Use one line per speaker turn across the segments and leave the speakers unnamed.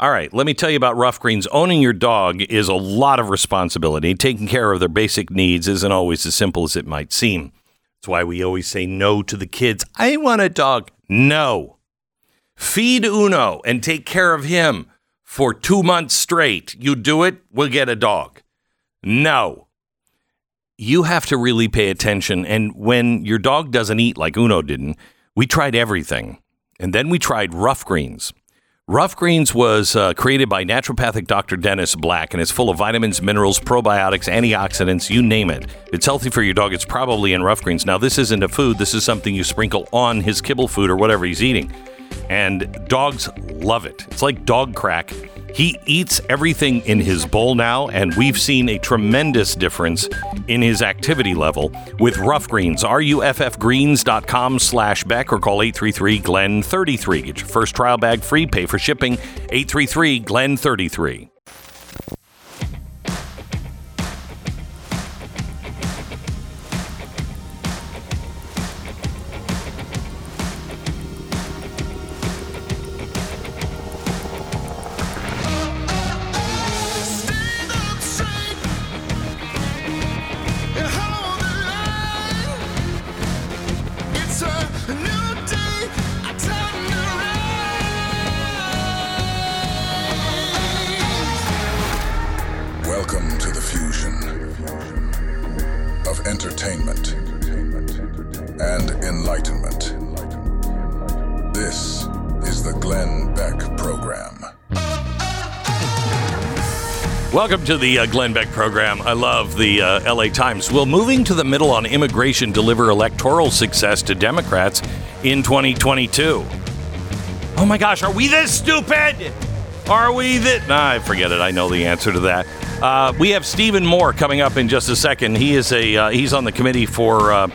All right, let me tell you about Ruff Greens. Owning your dog is a lot of responsibility. Taking care of their basic needs isn't always as simple as it might seem. That's why we always say no to the kids. I want a dog. No. Feed Uno and take care of him for two months straight. You do it, we'll get a dog. No. You have to really pay attention. And when your dog doesn't eat like Uno didn't, we tried everything. And then we tried Ruff Greens. Ruff Greens was uh, created by naturopathic Dr. Dennis Black and it's full of vitamins, minerals, probiotics, antioxidants, you name it. It's healthy for your dog. It's probably in Ruff Greens. Now, this isn't a food, this is something you sprinkle on his kibble food or whatever he's eating. And dogs love it. It's like dog crack. He eats everything in his bowl now, and we've seen a tremendous difference in his activity level with Ruff Greens. RUFFgreens.com slash Beck or call 833-GLEN-33. Get your first trial bag free, pay for shipping, 833-GLEN-33.
To the
uh, Glenn Beck program. I love the uh, LA Times. Will moving to the middle on immigration deliver electoral success to Democrats in 2022? Oh my gosh, are we this stupid? Are we that? Nah, I forget it. I know the answer to that. Uh, we have Stephen Moore coming up in just a second. He is a uh, he's on the committee for uh,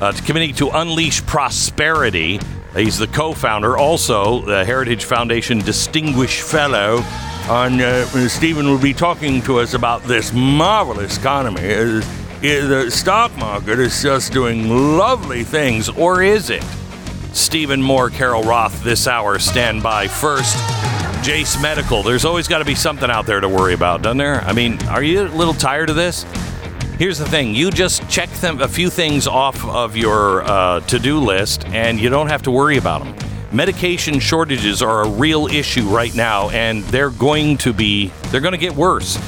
uh, committee to unleash prosperity. He's the co-founder, also the Heritage Foundation Distinguished Fellow. And uh, Stephen will be talking to us about this marvelous economy. Uh, uh, the stock market is just doing lovely things, or is it? Stephen Moore, Carol Roth, this hour. Stand by first. Jase Medical. There's always got to be something out there to worry about, doesn't there? I mean, are you a little tired of this? Here's the thing: you just check them a few things off of your uh, to-do list, and you don't have to worry about them. Medication shortages are a real issue right now, and they're going to be they're going to get worse.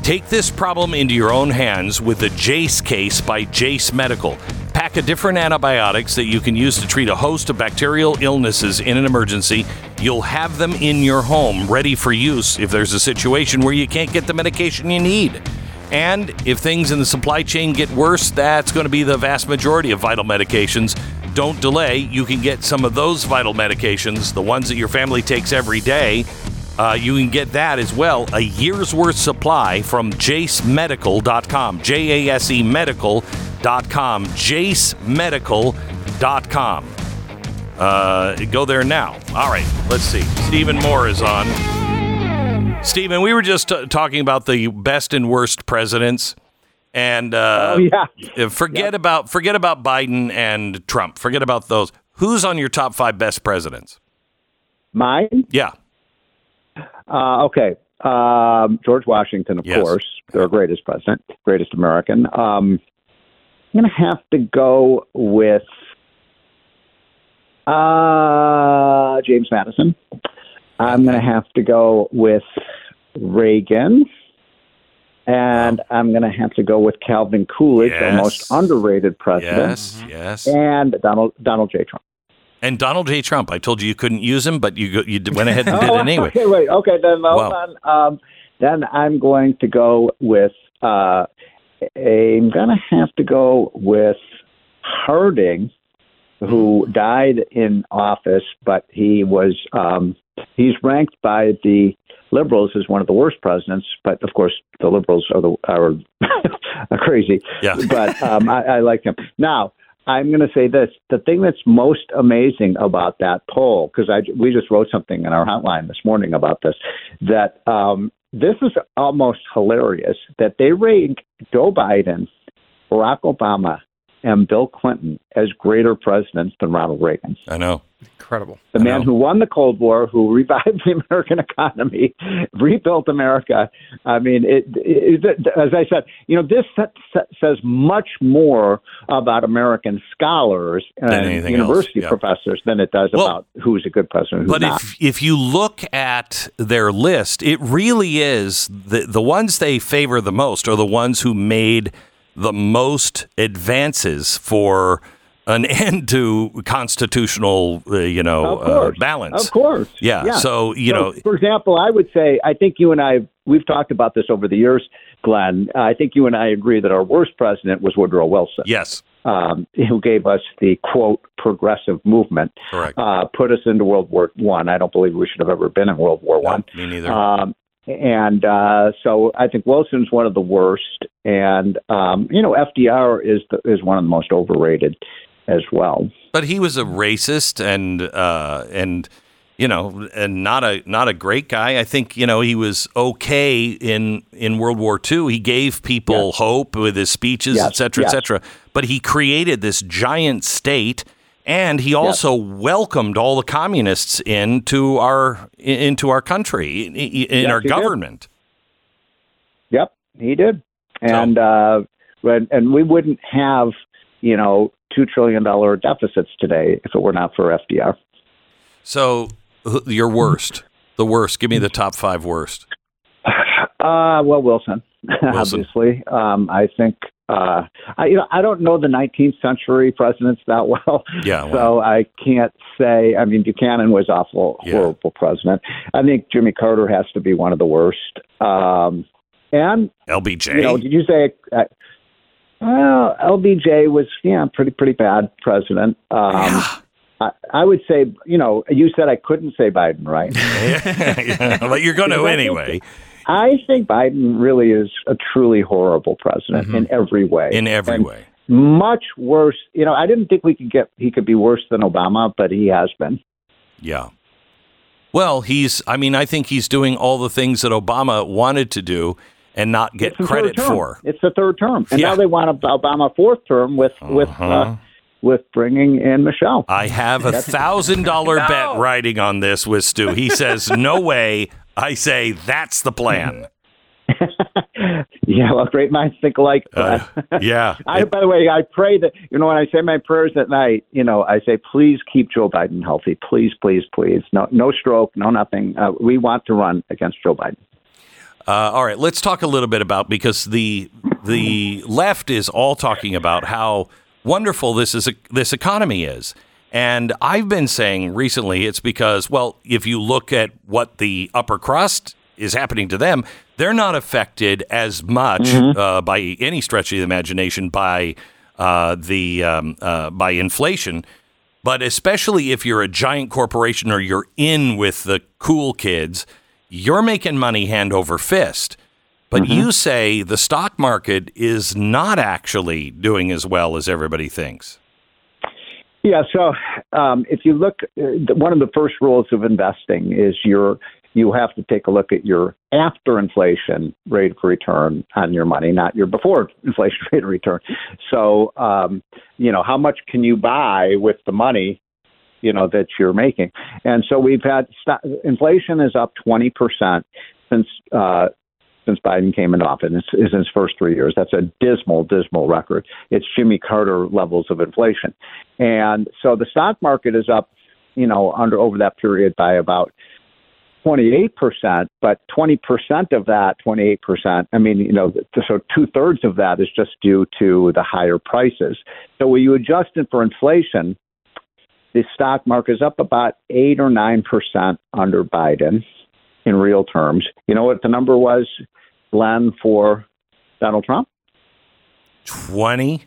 Take this problem into your own hands with the Jase case by Jase Medical. Pack a different antibiotics that you can use to treat a host of bacterial illnesses in an emergency. You'll have them in your home ready for use if there's a situation where you can't get the medication you need. And if things in the supply chain get worse, that's going to be the vast majority of vital medications. Don't delay. You can get some of those vital medications, the ones that your family takes every day. Uh, you can get that as well, a year's worth supply from jasemedical.com. J A S E medical.com. jasemedical.com. Uh, go there now. All right, let's see. Stephen Moore is on. Stephen, we were just t- talking about the best and worst presidents, and uh,
Oh, yeah.
forget about forget about Biden and Trump. Forget about those. Who's on your top five best presidents?
Mine?
Yeah,
Uh, okay. Um, George Washington, of
Yes.
course, the greatest president, greatest American. Um, I'm going to have to go with uh, James Madison. I'm going to have to go with Reagan. And I'm going to have to go with Calvin Coolidge, the
Yes.
most underrated president,
yes, yes.
and Donald Donald J. Trump.
And Donald J. Trump. I told you you couldn't use him, but you you went ahead and did
Oh,
it anyway.
Okay, wait. Okay, then hold
Wow.
on. Um, then I'm going to go with. Uh, I'm going to have to go with Harding, who died in office, but he was. Um, he's ranked by the liberals as one of the worst presidents. But of course, the liberals are the are, are crazy.
Yeah.
But um, I, I like him now. I'm going to say this: the thing that's most amazing about that poll, because I we just wrote something in our hotline this morning about this, that um, this is almost hilarious that they rank Joe Biden, Barack Obama, and Bill Clinton as greater presidents than Ronald Reagan.
I know.
Incredible.
The
I
man
know.
who won the Cold War, who revived the American economy, rebuilt America. I mean, it, it, it, as I said, you know, this sa- sa- says much more about American scholars and university
yeah.
professors than it does
Well,
about who's a good president, who's
But
not.
if if you look at their list, it really is the the ones they favor the most are the ones who made the most advances for an end to constitutional, uh, you know,
Of
uh, balance.
Of course.
Yeah. So you know,
for example, I would say I think you and I we've talked about this over the years, Glenn. I think you and I agree that our worst president was Woodrow Wilson.
yes,
um, who gave us the quote progressive movement,
correct.
uh, put us into World War One. I. I don't believe we should have ever been in World War One.
me neither.
Um, and uh, so I think Wilson's one of the worst, and um, you know FDR is the, is one of the most overrated as well.
But he was a racist and uh, and you know and not a not a great guy. I think you know he was okay in in World War II. He gave people
Yes.
hope with his speeches,
Yes,
et cetera, et cetera. But he created this giant state. And he also welcomed all the communists into our into our country in,
Yes,
our
he did.
government.
Yep, he did, and uh, and, and we wouldn't have you know two trillion dollar deficits today if it were not for FDR.
So your worst, the worst. Give me the top five worst.
Uh, well, Wilson,
Wilson.
obviously. Um, I think uh, I you know I don't know the 19th century presidents that well,
Yeah, well.
so I can't say. I mean, Buchanan was awful,
Yeah.
horrible president. I think Jimmy Carter has to be one of the worst. Um, and
LBJ.
you know, did you say? Uh, well, LBJ was yeah, pretty pretty bad president. Um, I, I would say, you know, you said I couldn't say Biden, right?
yeah, but you're going to anyway.
I think Biden really is a truly horrible president in every way.
Mm-hmm. In every
And
way.
Much worse. You know, I didn't think we could get he could be worse than Obama, but he has been.
Yeah. Well, he's. I mean, I think he's doing all the things that Obama wanted to do and not get credit for.
It's the third term, and
Yeah.
now they want a Obama fourth term with with
Uh-huh.
uh, with bringing in Michelle.
I have a thousand dollar bet riding on this with Stu. He says, "No way." I say, "That's the plan."
yeah, well, great minds think alike.
Uh, yeah.
I, by the way, I pray that you know when I say my prayers at night, you know, I say, please keep Joe Biden healthy, please, please, please. No, no stroke, no nothing. Uh, we want to run against Joe Biden.
Uh, all right, let's talk a little bit about because the the left is all talking about how wonderful this is this economy is. And I've been saying recently it's because well, if you look at what the upper crust is happening to them, they're not affected as much uh, by any stretch of the imagination by uh, the um, uh, by inflation. But especially if you're a giant corporation or you're in with the cool kids, you're making money hand over fist. But you say the stock market is not actually doing as well as everybody thinks.
Yeah. So um, if you look, uh, one of the first rules of investing is your you have to take a look at your after inflation rate of return on your money, not your before inflation rate of return. So um, you know how much can you buy with the money you know that you're making, and so we've had st- inflation is up twenty percent since. Uh, since Biden came into office is in his first three years. That's a dismal, dismal record. It's Jimmy Carter levels of inflation. And so the stock market is up, you know, under over that period by about 28%, but 20% of that, 28%, I mean, you know, so two thirds of that is just due to the higher prices. So when you adjust it for inflation, the stock market is up about 8 or 9% under Biden in real terms. You know what the number was, Glenn, for Donald Trump?
20,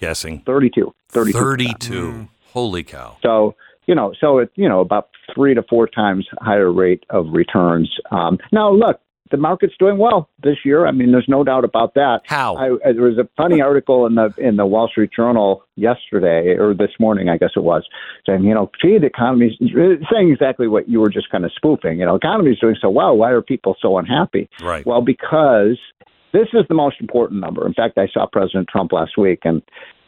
guessing.
32. 32.
32. Holy cow.
So you know, so it's you know about three to four times higher rate of returns. Um, now, look, the market's doing well this year. I mean, there's no doubt about that.
How?
I, there was a funny article in the in the Wall Street Journal yesterday or this morning, I guess it was, saying, you know, gee, the economy's saying exactly what you were just kind of spoofing. You know, economy's doing so well. Why are people so unhappy?
Right.
Well, because this is the most important number. In fact, I saw President Trump last week, and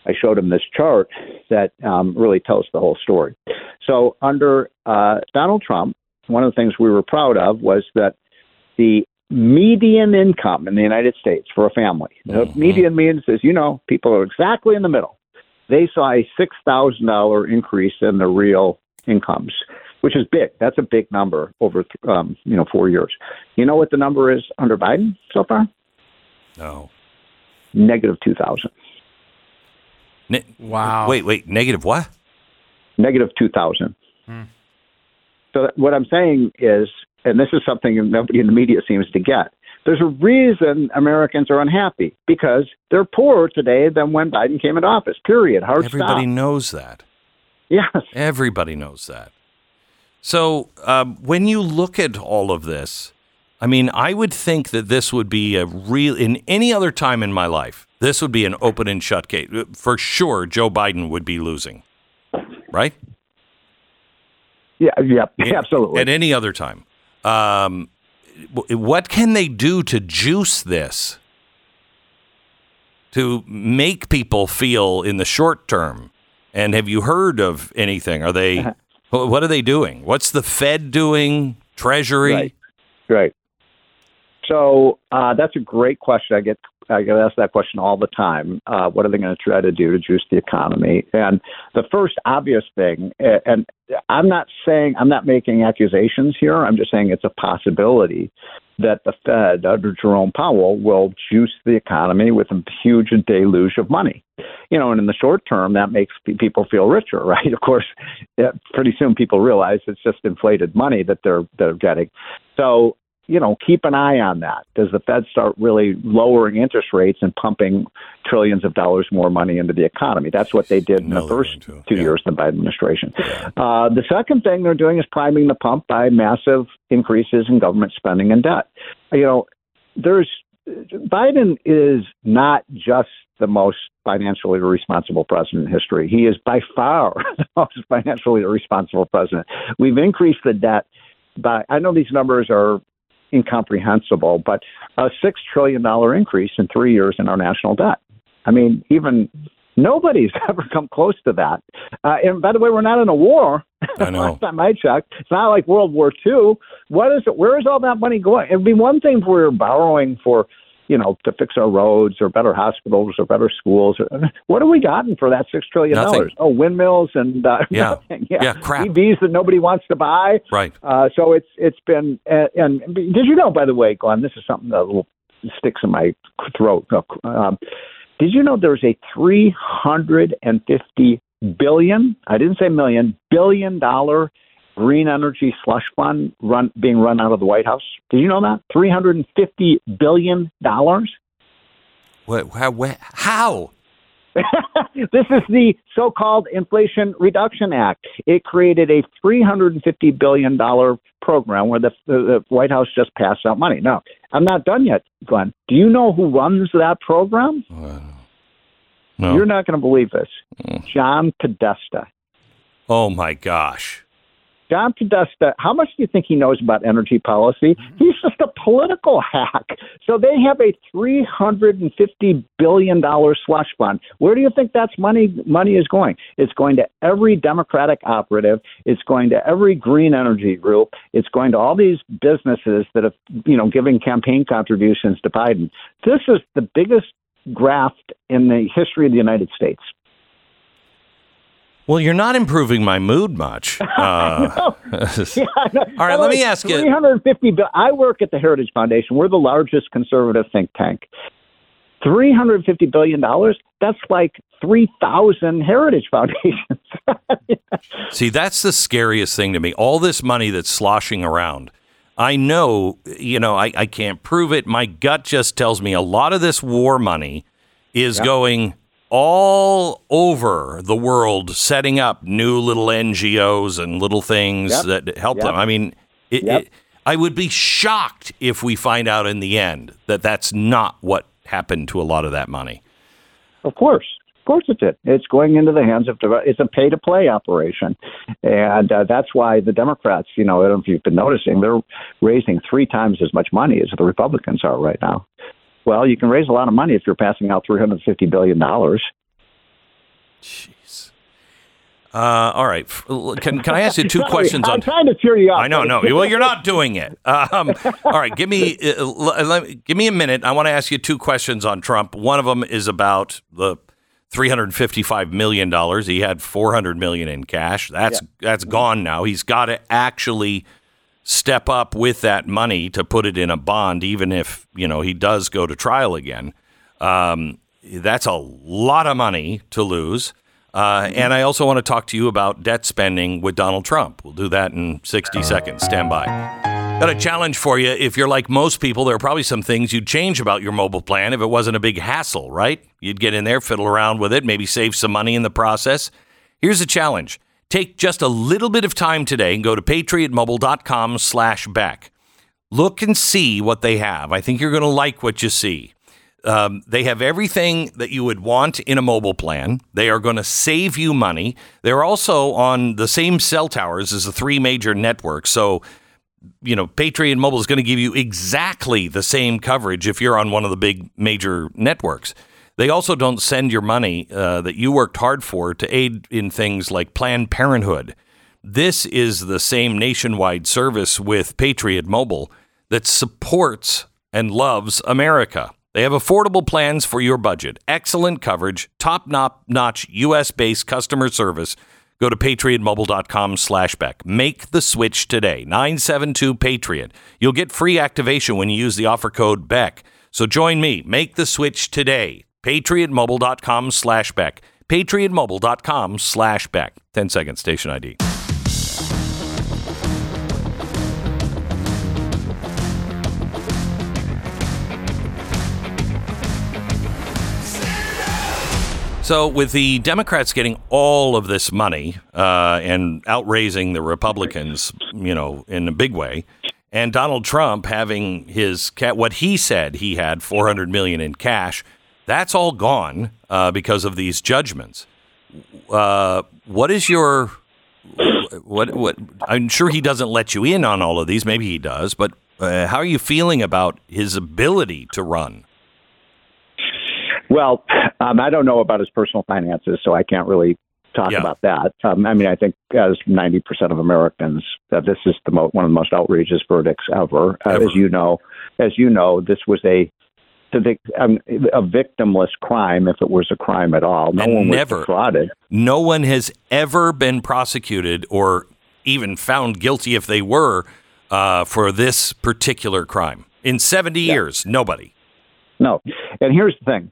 I showed him this chart that um, really tells the whole story. So, under uh, Donald Trump, one of the things we were proud of was that the median income in the United States for a family. Mm-hmm. median means, as you know, people are exactly in the middle. They saw a six thousand dollar increase in their real incomes, which is big. That's a big number over um, you know four years. You know what the number is under Biden so far?
No.
Negative two thousand.
Ne- wow. Wait, wait. Negative what?
Negative two thousand. Hmm. So what I'm saying is and this is something nobody in the media seems to get. There's a reason Americans are unhappy because they're poorer today than when Biden came into office. Period. Hard
Everybody
stop.
knows that.
Yes.
Everybody knows that. So um, when you look at all of this, I mean, I would think that this would be a real, in any other time in my life, this would be an open and shut case. For sure, Joe Biden would be losing, right?
Yeah, yeah, absolutely.
At any other time. Um, what can they do to juice this? To make people feel in the short term? And have you heard of anything? Are they, what are they doing? What's the Fed doing? Treasury?
Right. right. So uh, that's a great question. I get I get asked that question all the time. Uh, what are they going to try to do to juice the economy? And the first obvious thing, and I'm not saying I'm not making accusations here. I'm just saying it's a possibility that the Fed under Jerome Powell will juice the economy with a huge deluge of money. You know, and in the short term, that makes people feel richer, right? Of course, pretty soon people realize it's just inflated money that they're they're getting. So you know, keep an eye on that. Does the Fed start really lowering interest rates and pumping trillions of dollars more money into the economy? That's what they did in no, the first two yeah. years of the Biden administration. Yeah. Uh, the second thing they're doing is priming the pump by massive increases in government spending and debt. You know, there's Biden is not just the most financially irresponsible president in history. He is by far the most financially irresponsible president. We've increased the debt by I know these numbers are incomprehensible, but a six trillion dollar increase in three years in our national debt. I mean, even nobody's ever come close to that. Uh, and by the way, we're not in a war.
I know.
Last time I checked, it's not like World War II. What is it? Where is all that money going? It'd be one thing if we were borrowing for you know, to fix our roads or better hospitals or better schools. What have we gotten for that six trillion dollars? Oh, windmills and uh,
yeah. Yeah, yeah, crap.
EVs that nobody wants to buy.
Right.
Uh, so it's it's been and, and did you know by the way, Glenn? This is something that sticks in my throat. Um, did you know there's a three hundred and fifty billion? I didn't say million billion dollar green energy slush fund run being run out of the White House. Did you know that? Three hundred and fifty billion dollars.
What? How? how?
this is the so-called Inflation Reduction Act. It created a three hundred and fifty billion dollar program where the, the, the White House just passed out money. Now, I'm not done yet, Glenn. Do you know who runs that program?
no.
You're not going to believe this. Mm. John Podesta.
Oh my gosh.
John Podesta, how much do you think he knows about energy policy? Mm-hmm. He's just a political hack. So they have a $350 billion slush fund. Where do you think that's money money is going? It's going to every Democratic operative. It's going to every green energy group. It's going to all these businesses that have, you know, giving campaign contributions to Biden. This is the biggest graft in the history of the United States.
Well, you're not improving my mood much. Uh, yeah, all right, let me ask you.
350. I work at the Heritage Foundation. We're the largest conservative think tank. 350 billion dollars. That's like 3,000 Heritage Foundations.
See, that's the scariest thing to me. All this money that's sloshing around. I know, you know, I, I can't prove it. My gut just tells me a lot of this war money is yep. going all over the world setting up new little NGOs and little things
Yep.
that help
Yep.
them. I mean, it,
Yep.
it, I would be shocked if we find out in the end that that's not what happened to a lot of that money.
Of course. Of course it did. It's going into the hands of, it's a pay to play operation. And uh, that's why the Democrats, you know, I don't know if you've been noticing, they're raising three times as much money as the Republicans are right now. Well, you can raise a lot of money if you're passing out $350 billion.
Jeez. Uh, all right. Can, can I ask you two
Sorry,
questions
I'm
on?
trying to cheer you up.
I know, no. Well, you're not doing it. Um, all right, give me uh, l- me- give me a minute. I want to ask you two questions on Trump. One of them is about the 355 million dollars. He had 400 million in cash. That's that's gone now. He's got to actually step up with that money to put it in a bond, even if you know he does go to trial again. Um, that's a lot of money to lose. Uh, and I also want to talk to you about debt spending with Donald Trump. We'll do that in 60 seconds. Stand by. Got a challenge for you. If you're like most people, there are probably some things you'd change about your mobile plan if it wasn't a big hassle, right? You'd get in there, fiddle around with it, maybe save some money in the process. Here's a challenge. Take just a little bit of time today and go to patriotmobile.com slash Beck. Look and see what they have. I think you're going to like what you see. Um, they have everything that you would want in a mobile plan. They are going to save you money. They're also on the same cell towers as the three major networks. So, you know, Patriot Mobile is going to give you exactly the same coverage if you're on one of the big major networks. They also don't send your money uh, that you worked hard for to aid in things like Planned Parenthood. This is the same nationwide service with Patriot Mobile that supports and loves America. They have affordable plans for your budget, excellent coverage, top notch US based customer service. Go to patriotmobile.com slash Beck. Make the switch today. 972 Patriot. You'll get free activation when you use the offer code Beck. So join me. Make the switch today. Patriotmobile.com slash Beck. Patriotmobile.com slash Beck. 10 seconds, station ID. So, with the Democrats getting all of this money uh, and outraising the Republicans, you know, in a big way, and Donald Trump having his what he said he had 400 million in cash, that's all gone uh, because of these judgments. Uh, what is your what? What? I'm sure he doesn't let you in on all of these. Maybe he does, but uh, how are you feeling about his ability to run?
Well, um, I don't know about his personal finances, so I can't really talk
Yeah.
about that. Um, I mean, I think as 90% of Americans, that this is the mo- one of the most outrageous verdicts ever. Uh,
Ever.
As you know, as you know, this was a um, a victimless crime, if it was a crime at all. No
And
one was
never-
defrauded.
No one has ever been prosecuted or even found guilty if they were uh, for this particular crime. In 70 years, nobody.
No. And here's the thing.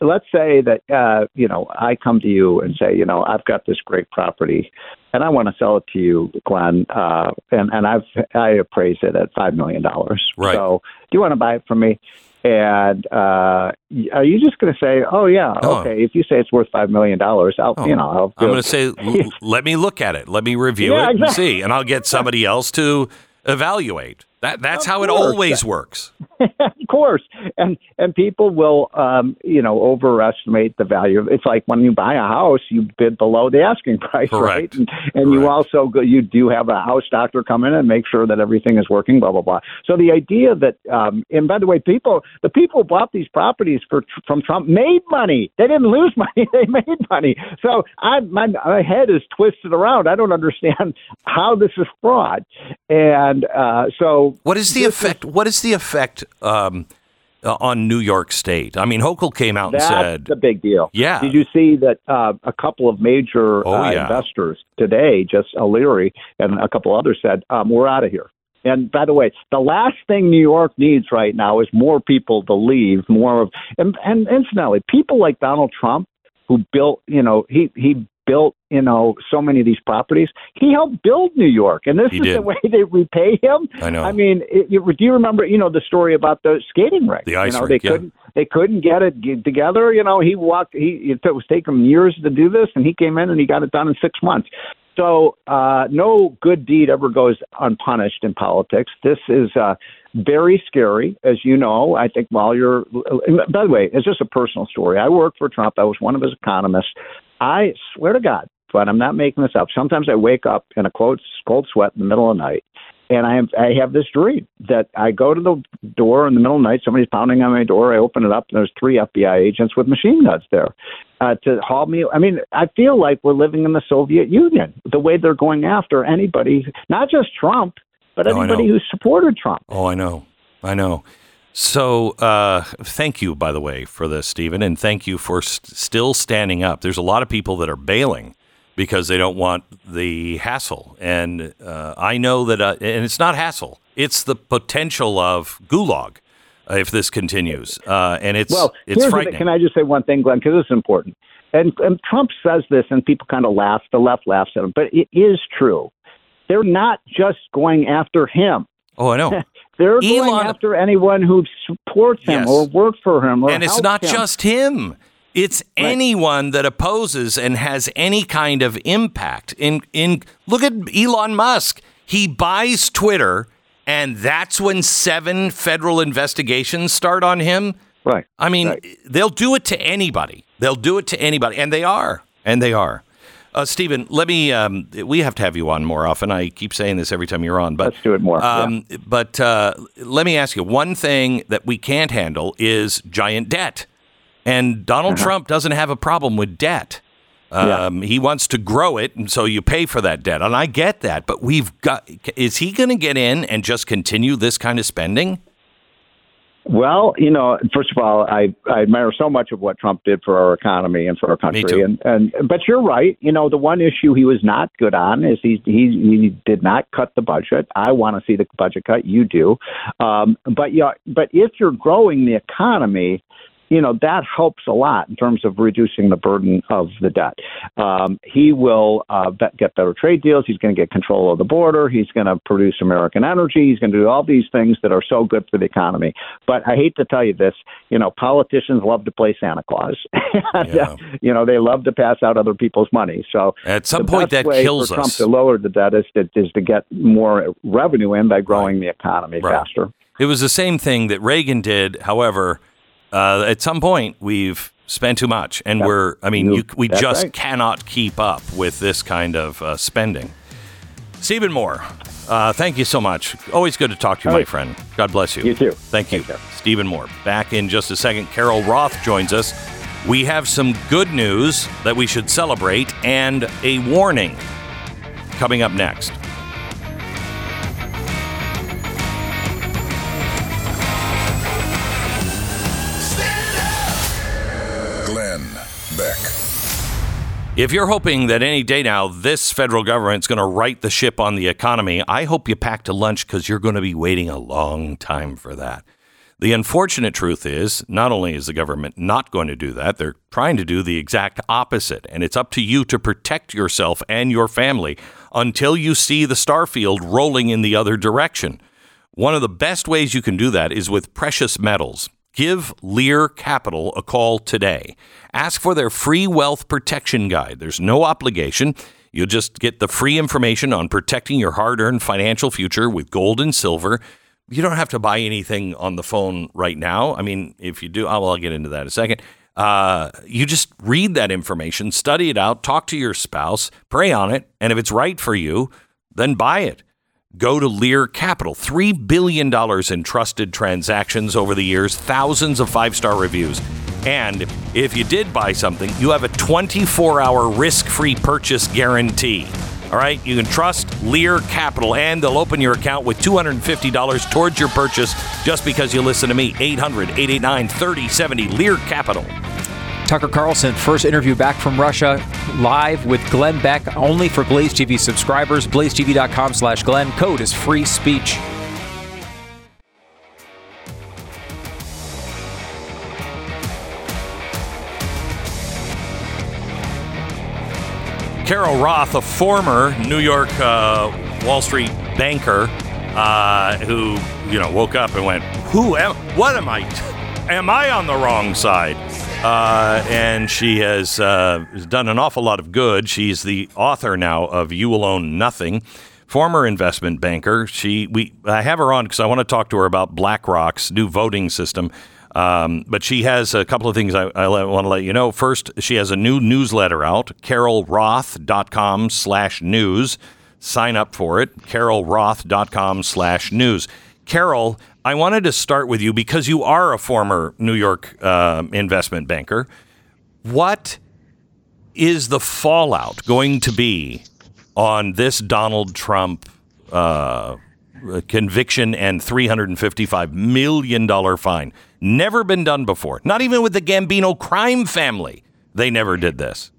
Let's say that uh, you know I come to you and say, you know, I've got this great property, and I want to sell it to you, Glenn, uh, and and I've I appraise it at five million dollars.
Right.
So, do you want to buy it from me? And uh, are you just going to say, oh yeah,
Oh.
okay? If you say it's worth five million dollars, I'll
Oh.
you know I'll.
I'm going to say, let me look at it. Let me review
Yeah,
it and see. And I'll get somebody else to evaluate. That, that's
Of
how it
course.
always works.
of course, and and people will, um, you know, overestimate the value. It's like when you buy a house, you bid below the asking price,
Correct.
right? And, and you also go, you do have a house doctor come in and make sure that everything is working, blah blah blah. So the idea that, um, and by the way, people, the people who bought these properties for from Trump made money. They didn't lose money; they made money. So I, my, my head is twisted around. I don't understand how this is fraud, and uh, so
What is the
This is-
effect? What is the effect um, uh, on New York State? I mean, Hochul came out and said,
the big deal.
Yeah.
Did you see that uh, a couple of major
Oh,
uh,
yeah.
investors today, just O'Leary and a couple others, said, um, "We're out of here." And by the way, the last thing New York needs right now is more people to leave. More of, and, and incidentally, people like Donald Trump, who built, you know, he he built, you know, so many of these properties. He helped build New York, and this
He
is
did.
the way they repay him.
I know.
I mean, it, you, do you remember, you know, the story about the skating rink?
The ice
you know,
rink,
they
yeah.
couldn't they couldn't get it together. You know, he walked. He it was taking years to do this, and he came in and he got it done in six months. So uh, no good deed ever goes unpunished in politics. This is uh, very scary, as you know. I think while you're, by the way, it's just a personal story. I worked for Trump. I was one of his economists. I swear to God, but I'm not making this up. Sometimes I wake up in a cold, cold sweat in the middle of the night, and I have I have this dream that I go to the door in the middle of the night. Somebody's pounding on my door. I open it up, and there's three FBI agents with machine guns there uh, to haul me. I mean, I feel like we're living in the Soviet Union. The way they're going after anybody, not just Trump, but
Oh,
anybody who supported Trump.
Oh, I know. I know. So, uh, thank you, by the way, for this, Stephen, and thank you for st- still standing up. There's a lot of people that are bailing because they don't want the hassle, and uh, I know that, uh, and it's not hassle; it's the potential of gulag uh, if this continues, uh, and it's
Well,
it's
the
frightening.
Can I just say one thing, Glenn? Because this is important. And, and Trump says this, and people kind of laugh. The left laughs at him, but it is true. They're not just going after him.
oh, I know.
They're going after anyone who supports him
Yes.
or works for him. Or
and it's not
him.
just him. It's anyone that opposes and has any kind of impact. In in look at Elon Musk. He buys Twitter, and that's when seven federal investigations start on him.
right.
I mean,
Right.
they'll do it to anybody. They'll do it to anybody, and they are, and they are. Uh, Stephen, let me. Um, we have to have you on more often. I keep saying this every time you're on, but
Let's do it more, yeah.
Um, But uh, let me ask you one thing that we can't handle is giant debt, and Donald
Uh-huh.
Trump doesn't have a problem with debt. Um, He wants to grow it, and so you pay for that debt, and I get that. But we've got. Is he going to get in and just continue this kind of spending?
Well, you know, first of all, I, I admire so much of what Trump did for our economy and for our country. And, and but you're right. You know, the one issue he was not good on is he he he did not cut the budget. I want to see the budget cut. You do, um, but yeah, but if you're growing the economy. You know that helps a lot in terms of reducing the burden of the debt. Um, he will uh, get better trade deals. He's going to get control of the border. He's going to produce American energy. He's going to do all these things that are so good for the economy. But I hate to tell you this, you know, politicians love to play Santa Claus. and,
Yeah.
uh, you know, they love to pass out other people's money. So
At some point, that
way
kills
for Trump
us.
to lower the debt is to, is to get more revenue in by growing the economy
Right.
faster.
It was the same thing that Reagan did. However, uh, at some point, we've spent too much, and we're, I mean,
You-
we
that's
just
right.
cannot keep up with this kind of uh, spending. Stephen Moore, uh, thank you so much. Always good to talk to you,
All
my
right.
friend. God bless you.
You too.
Thank you.
Care.
Stephen Moore. Back in just a second. Carol Roth joins us. We have some good news that we should celebrate and a warning coming up next.
Beck.
If you're hoping that any day now this federal government's going to right the ship on the economy, I hope you packed a lunch because you're going to be waiting a long time for that. The unfortunate truth is, not only is the government not going to do that, they're trying to do the exact opposite. And it's up to you to protect yourself and your family until you see the starfield rolling in the other direction. One of the best ways you can do that is with precious metals. Give Lear Capital a call today. Ask for their free wealth protection guide. There's no obligation. You'll just get the free information on protecting your hard earned financial future with gold and silver. You don't have to buy anything on the phone right now. I mean, if you do, oh, well, I'll get into that in a second. Uh, you just read that information, study it out, talk to your spouse, pray on it, and if it's right for you, then buy it. Go to Lear Capital. $3 billion in trusted transactions over the years, thousands of five star reviews. And if you did buy something, you have a 24 hour risk free purchase guarantee. All right, you can trust Lear Capital, and they'll open your account with $250 towards your purchase just because you listen to me. 800 889 3070 Lear Capital.
Tucker Carlson, first interview back from Russia, live with Glenn Beck, only for Blaze TV subscribers. BlazeTV.com slash Glenn. Code is free speech.
Carol Roth, a former New York uh, Wall Street banker, uh, who you know woke up and went, "Who am? What am I? Am I on the wrong side? Uh, and she has uh, done an awful lot of good. She's the author now of You Will Own Nothing. Former investment banker. She we I have her on because I want to talk to her about BlackRock's new voting system. Um, but she has a couple of things I, I want to let you know. First, she has a new newsletter out, carolroth.com slash news. Sign up for it, carolroth.com slash news. Carol, I wanted to start with you because you are a former New York uh, investment banker. What is the fallout going to be on this Donald Trump uh, conviction and $355 million fine? Never been done before. Not even with the Gambino crime family. They never did this.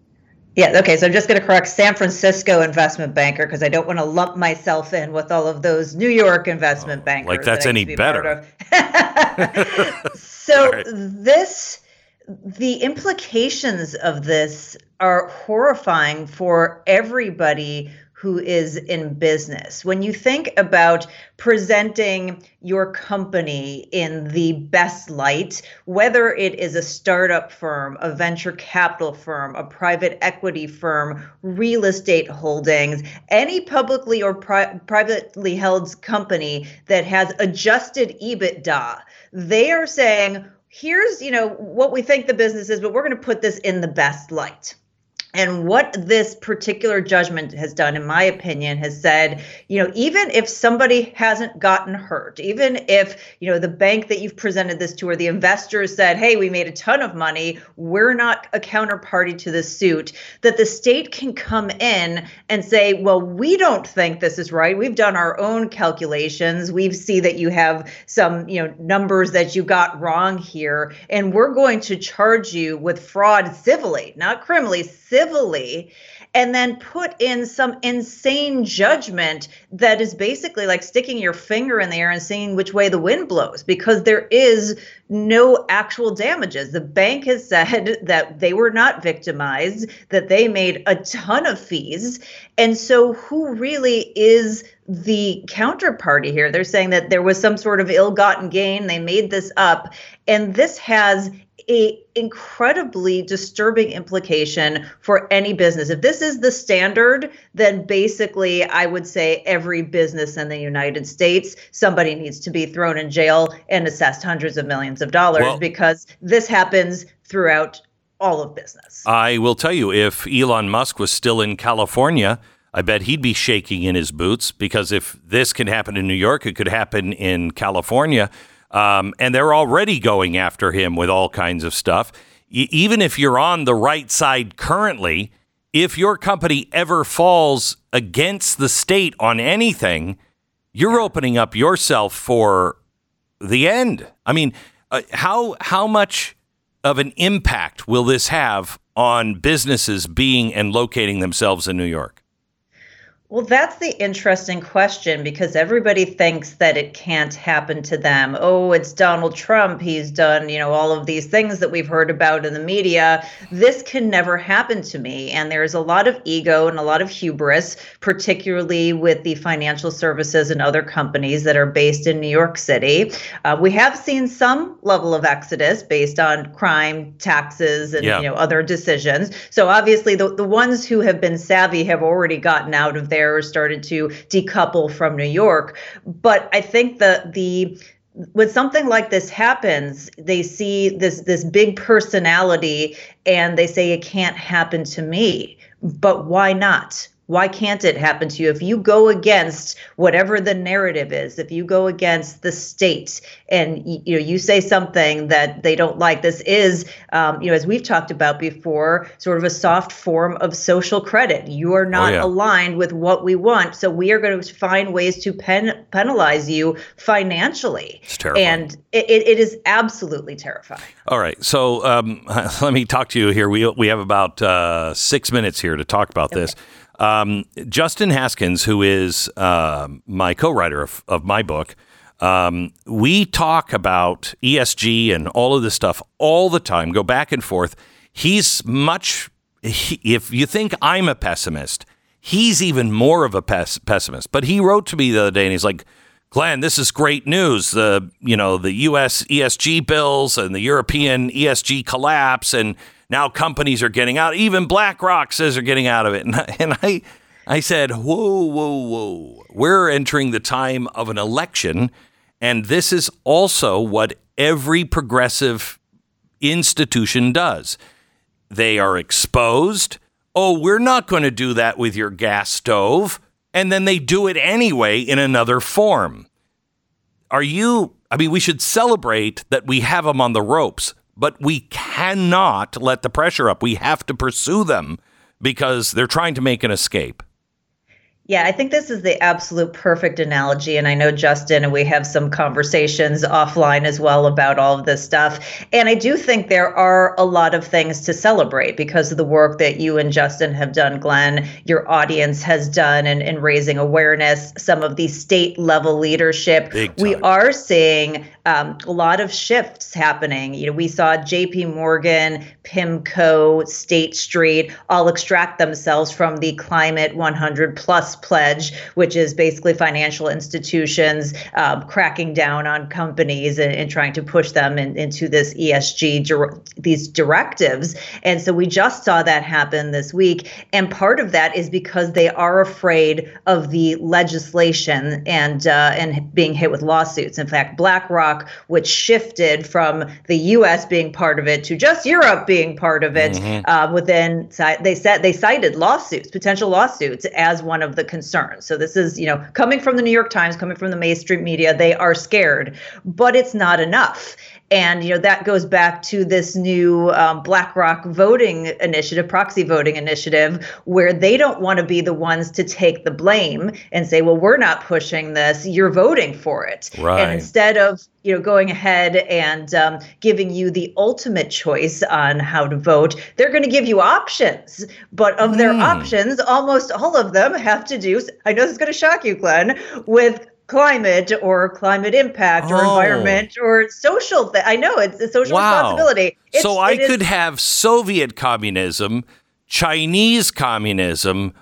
Yeah, okay, so I'm just going to correct San Francisco investment banker because I don't want to lump myself in with all of those New York investment oh, bankers.
Like that's that any be better.
so right. this the implications of this are horrifying for everybody who is in business. When you think about presenting your company in the best light, whether it is a startup firm, a venture capital firm, a private equity firm, real estate holdings, any publicly or pri- privately held company that has adjusted EBITDA, they are saying, here's, you know, what we think the business is, but we're going to put this in the best light. And what this particular judgment has done, in my opinion, has said, you know, even if somebody hasn't gotten hurt, even if, you know, the bank that you've presented this to or the investors said, hey, we made a ton of money, we're not a counterparty to the suit, that the state can come in and say, well, we don't think this is right. We've done our own calculations. We see that you have some, you know, numbers that you got wrong here, and we're going to charge you with fraud civilly, not criminally, civilly civilly and then put in some insane judgment that is basically like sticking your finger in the air and seeing which way the wind blows because there is no actual damages. The bank has said that they were not victimized, that they made a ton of fees. And so, who really is the counterparty here? They're saying that there was some sort of ill gotten gain. They made this up. And this has a incredibly disturbing implication for any business. If this is the standard, then basically I would say every business in the United States, somebody needs to be thrown in jail and assessed hundreds of millions of dollars well, because this happens throughout all of business.
I will tell you if Elon Musk was still in California, I bet he'd be shaking in his boots because if this can happen in New York, it could happen in California. Um, and they're already going after him with all kinds of stuff. E- even if you're on the right side currently, if your company ever falls against the state on anything, you're opening up yourself for the end. I mean, uh, how how much of an impact will this have on businesses being and locating themselves in New York?
Well, that's the interesting question because everybody thinks that it can't happen to them. Oh, it's Donald Trump. He's done, you know, all of these things that we've heard about in the media. This can never happen to me. And there's a lot of ego and a lot of hubris, particularly with the financial services and other companies that are based in New York City. Uh, we have seen some level of exodus based on crime, taxes, and, yeah. you know, other decisions. So obviously, the, the ones who have been savvy have already gotten out of there started to decouple from New York. But I think the the when something like this happens, they see this this big personality and they say it can't happen to me. But why not? Why can't it happen to you if you go against whatever the narrative is if you go against the state and you know you say something that they don't like this is um, you know as we've talked about before sort of a soft form of social credit you are not oh, yeah. aligned with what we want so we are going to find ways to pen- penalize you financially
it's terrifying.
and it, it is absolutely terrifying
all right so um, let me talk to you here we, we have about uh, six minutes here to talk about okay. this um, Justin Haskins, who is uh, my co-writer of, of my book, um, we talk about ESG and all of this stuff all the time. Go back and forth. He's much. He, if you think I'm a pessimist, he's even more of a pes- pessimist. But he wrote to me the other day, and he's like, Glenn, this is great news. The you know the U.S. ESG bills and the European ESG collapse, and now companies are getting out. Even BlackRock says they're getting out of it. And, I, I said, whoa, whoa, whoa. We're entering the time of an election, and this is also what every progressive institution does. They are exposed. Oh, we're not going to do that with your gas stove and then they do it anyway in another form. Are you, I mean, we should celebrate that we have them on the ropes, but we cannot let the pressure up. We have to pursue them because they're trying to make an escape.
Yeah, I think this is the absolute perfect analogy. And I know Justin, and we have some conversations offline as well about all of this stuff. And I do think there are a lot of things to celebrate because of the work that you and Justin have done, Glenn, your audience has done in, in raising awareness, some of the state level leadership. We are seeing um, a lot of shifts happening. You know, we saw JP Morgan, PIMCO, State Street all extract themselves from the climate 100 plus pledge, which is basically financial institutions um, cracking down on companies and, and trying to push them in, into this ESG dir- these directives. And so we just saw that happen this week. And part of that is because they are afraid of the legislation and uh, and being hit with lawsuits. In fact, BlackRock which shifted from the U.S. being part of it to just Europe being part of it. Mm-hmm. Uh, within they said they cited lawsuits, potential lawsuits, as one of the concerns. So this is you know coming from the New York Times, coming from the mainstream media, they are scared, but it's not enough. And you know that goes back to this new um, BlackRock voting initiative, proxy voting initiative, where they don't want to be the ones to take the blame and say, "Well, we're not pushing this; you're voting for it."
Right.
And instead of you know going ahead and um, giving you the ultimate choice on how to vote, they're going to give you options. But of their mm. options, almost all of them have to do. I know this is going to shock you, Glenn, with climate or climate impact or oh. environment or social th- I know it's a social wow. responsibility. It's,
so I could is- have Soviet communism, Chinese communism,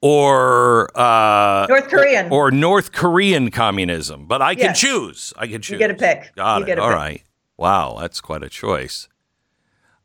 or uh,
North Korean
or, or, North Korean communism, but I can yes. choose. I can choose.
You get a pick.
Got
you
it. All
pick.
right. Wow, that's quite a choice.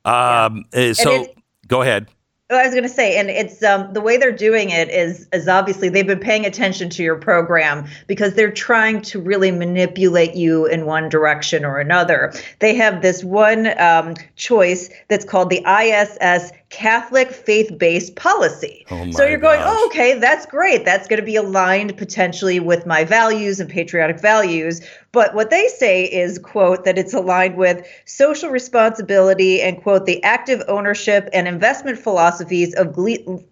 Um, yeah. So go ahead.
I was going to say, and it's um, the way they're doing it is is obviously they've been paying attention to your program because they're trying to really manipulate you in one direction or another. They have this one um, choice that's called the ISS Catholic faith based policy.
Oh
so you're
going,
oh, okay, that's great. That's going to be aligned potentially with my values and patriotic values. But what they say is, quote, that it's aligned with social responsibility and, quote, the active ownership and investment philosophies of,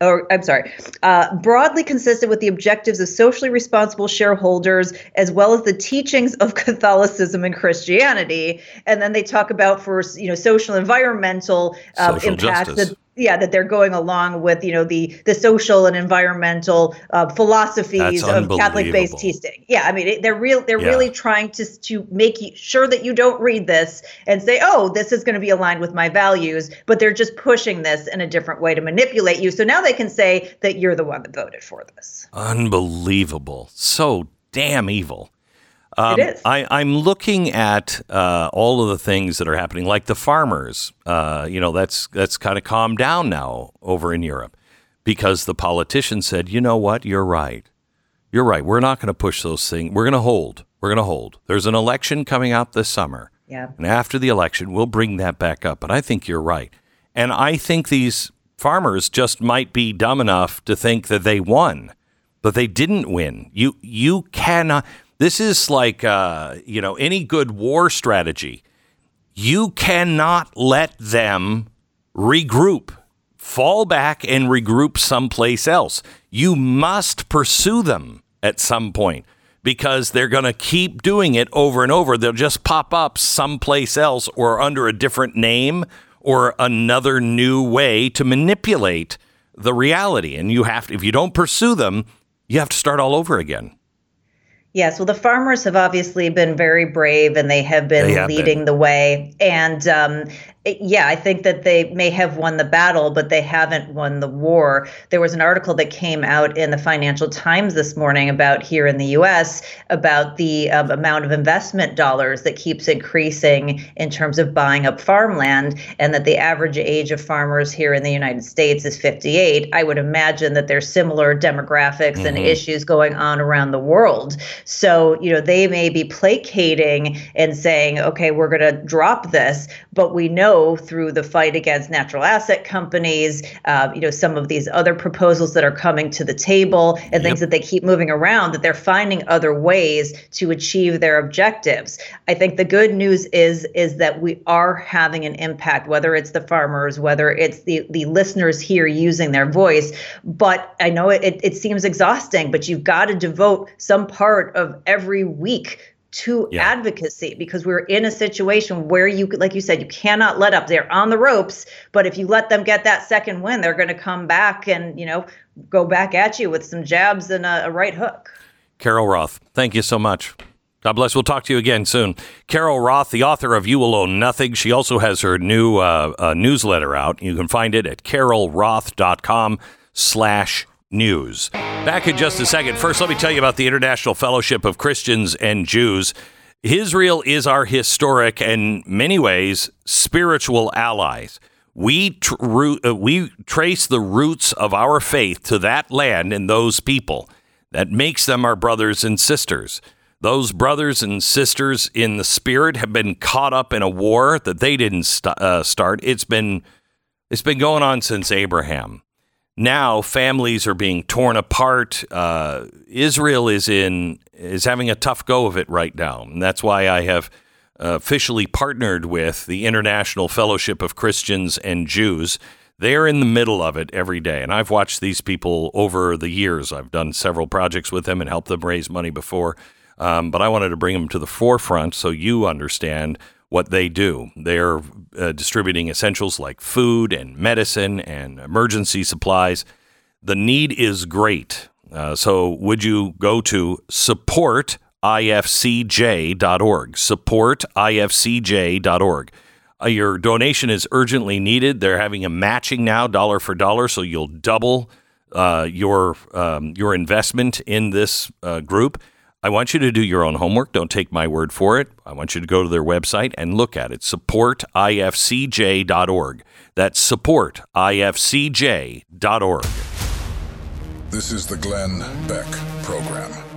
or I'm sorry, uh, broadly consistent with the objectives of socially responsible shareholders, as well as the teachings of Catholicism and Christianity. And then they talk about for, you know, social environmental uh,
social
impacts.
Justice
yeah that they're going along with you know the the social and environmental uh, philosophies of catholic based teaching yeah i mean it, they're real they're yeah. really trying to to make sure that you don't read this and say oh this is going to be aligned with my values but they're just pushing this in a different way to manipulate you. So now they can say that you're the one that voted for this.
Unbelievable. So damn evil
um, it is.
I, am looking at uh, all of the things that are happening, like the farmers. Uh, you know, that's that's kind of calmed down now over in Europe because the politicians said, you know what, you're right, you're right. We're not going to push those things. We're going to hold. We're going to hold. There's an election coming out this summer.
Yeah.
And after the election, we'll bring that back up. But I think you're right, and I think these farmers just might be dumb enough to think that they won, but they didn't win. You you cannot. This is like, uh, you know, any good war strategy. You cannot let them regroup, fall back and regroup someplace else. You must pursue them at some point because they're going to keep doing it over and over. They'll just pop up someplace else or under a different name or another new way to manipulate the reality. And you have to, if you don't pursue them, you have to start all over again.
Yes, well, the farmers have obviously been very brave and they have been they have leading been. the way. And um, yeah, I think that they may have won the battle, but they haven't won the war. There was an article that came out in the Financial Times this morning about here in the US about the um, amount of investment dollars that keeps increasing in terms of buying up farmland, and that the average age of farmers here in the United States is 58. I would imagine that there's similar demographics mm-hmm. and issues going on around the world. So, you know, they may be placating and saying, okay, we're going to drop this, but we know know through the fight against natural asset companies, uh, you know, some of these other proposals that are coming to the table and yep. things that they keep moving around, that they're finding other ways to achieve their objectives. I think the good news is is that we are having an impact, whether it's the farmers, whether it's the the listeners here using their voice. But I know it, it seems exhausting, but you've got to devote some part of every week to yeah. advocacy because we're in a situation where you like you said you cannot let up they're on the ropes but if you let them get that second win they're going to come back and you know go back at you with some jabs and a, a right hook
carol roth thank you so much God bless. We'll talk to you again soon. Carol Roth, the author of You Will Own Nothing. She also has her new uh, uh, newsletter out. You can find it at carolroth.com slash news. Back in just a second. First, let me tell you about the International Fellowship of Christians and Jews. Israel is our historic and many ways spiritual allies. We tr- uh, we trace the roots of our faith to that land and those people that makes them our brothers and sisters. Those brothers and sisters in the spirit have been caught up in a war that they didn't st- uh, start. It's been it's been going on since Abraham now families are being torn apart. Uh, Israel is in is having a tough go of it right now, and that's why I have officially partnered with the International Fellowship of Christians and Jews. They're in the middle of it every day, and I've watched these people over the years. I've done several projects with them and helped them raise money before, um, but I wanted to bring them to the forefront so you understand what they do. They're uh, distributing essentials like food and medicine and emergency supplies. The need is great. Uh, so, would you go to supportifcj.org? Supportifcj.org. Uh, your donation is urgently needed. They're having a matching now, dollar for dollar, so you'll double uh, your um, your investment in this uh, group. I want you to do your own homework. Don't take my word for it. I want you to go to their website and look at it. Supportifcj.org. That's supportifcj.org.
This is the Glenn Beck Program.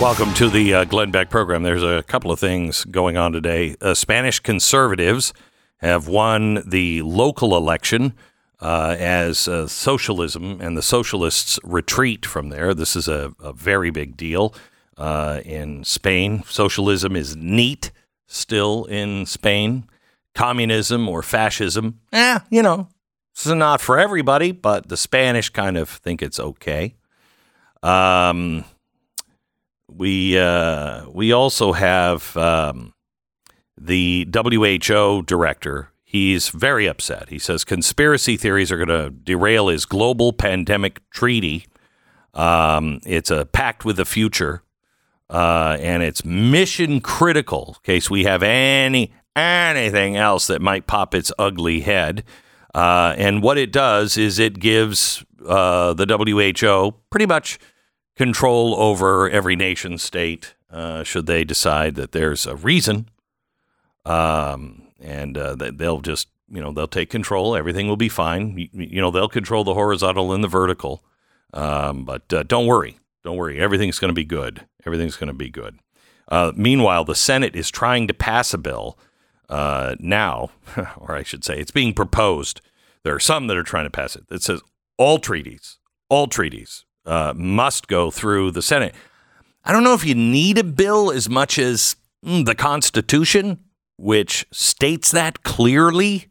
Welcome to the uh, Glenn Beck program. There's a couple of things going on today. Uh, Spanish conservatives have won the local election uh, as uh, socialism and the socialists retreat from there. This is a, a very big deal uh, in Spain. Socialism is neat still in Spain. Communism or fascism, eh, you know, this is not for everybody, but the Spanish kind of think it's okay. Um, we uh, we also have um, the WHO director. He's very upset. He says conspiracy theories are going to derail his global pandemic treaty. Um, it's a pact with the future, uh, and it's mission critical in case we have any anything else that might pop its ugly head. Uh, and what it does is it gives uh, the WHO pretty much control over every nation state uh, should they decide that there's a reason. Um, and uh, they'll just, you know, they'll take control. Everything will be fine. You, you know, they'll control the horizontal and the vertical. Um, but uh, don't worry. Don't worry. Everything's going to be good. Everything's going to be good. Uh, meanwhile, the Senate is trying to pass a bill uh, now, or I should say, it's being proposed. There are some that are trying to pass it that says all treaties, all treaties uh, must go through the Senate. I don't know if you need a bill as much as mm, the Constitution, which states that clearly,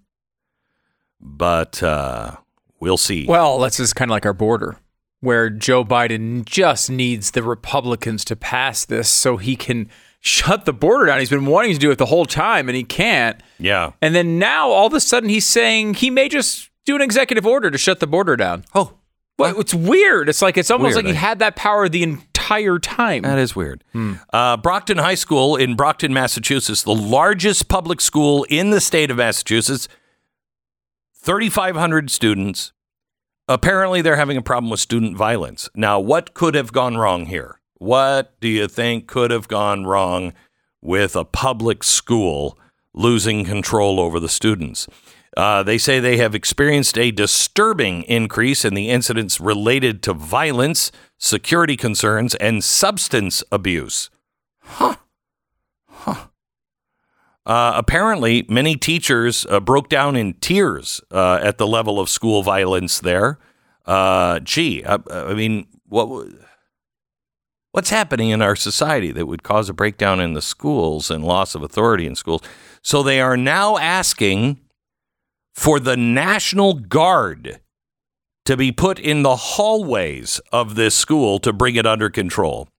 but uh, we'll see.
Well, that's just kind of like our border. where Joe Biden just needs the Republicans to pass this so he can shut the border down. He's been wanting to do it the whole time and he can't.
Yeah.
And then now all of a sudden he's saying he may just do an executive order to shut the border down.
Oh,
Well, it's weird. It's like it's almost
Weird,
like he
eh?
had that power the entire time.
that is weird.
Hmm.
Uh, Brockton High School in Brockton, Massachusetts, the largest public school in the state of Massachusetts, 3,500 students. Apparently, they're having a problem with student violence. Now, what could have gone wrong here? What do you think could have gone wrong with a public school losing control over the students? Uh, they say they have experienced a disturbing increase in the incidents related to violence, security concerns, and substance abuse. Huh. Huh. Uh, apparently, many teachers uh, broke down in tears uh, at the level of school violence there. Uh, gee, I, I mean, what? What's happening in our society that would cause a breakdown in the schools and loss of authority in schools? So they are now asking for the National Guard to be put in the hallways of this school to bring it under control.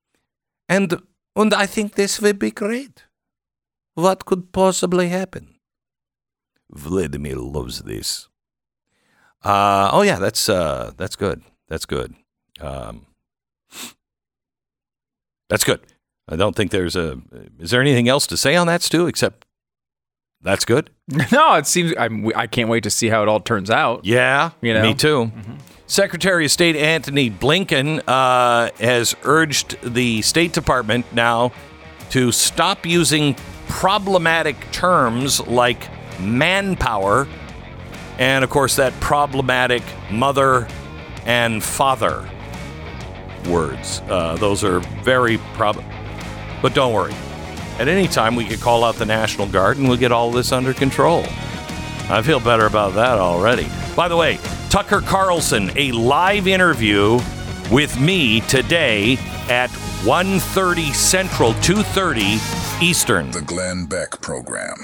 And and I think this would be great. What could possibly happen? Vladimir loves this. Uh, oh yeah, that's uh, that's good. That's good. Um, that's good. I don't think there's a. Is there anything else to say on that, Stu? Except that's good.
no, it seems I'm, I can't wait to see how it all turns out.
Yeah,
You know?
me too. Secretary of State Antony Blinken uh, has urged the State Department now to stop using problematic terms like manpower and, of course, that problematic mother and father words. Uh, those are very prob. But don't worry. At any time, we could call out the National Guard and we'll get all this under control. I feel better about that already. By the way, Tucker Carlson, a live interview with me today at 1.30 Central, 2.30 Eastern.
The Glenn Beck Program.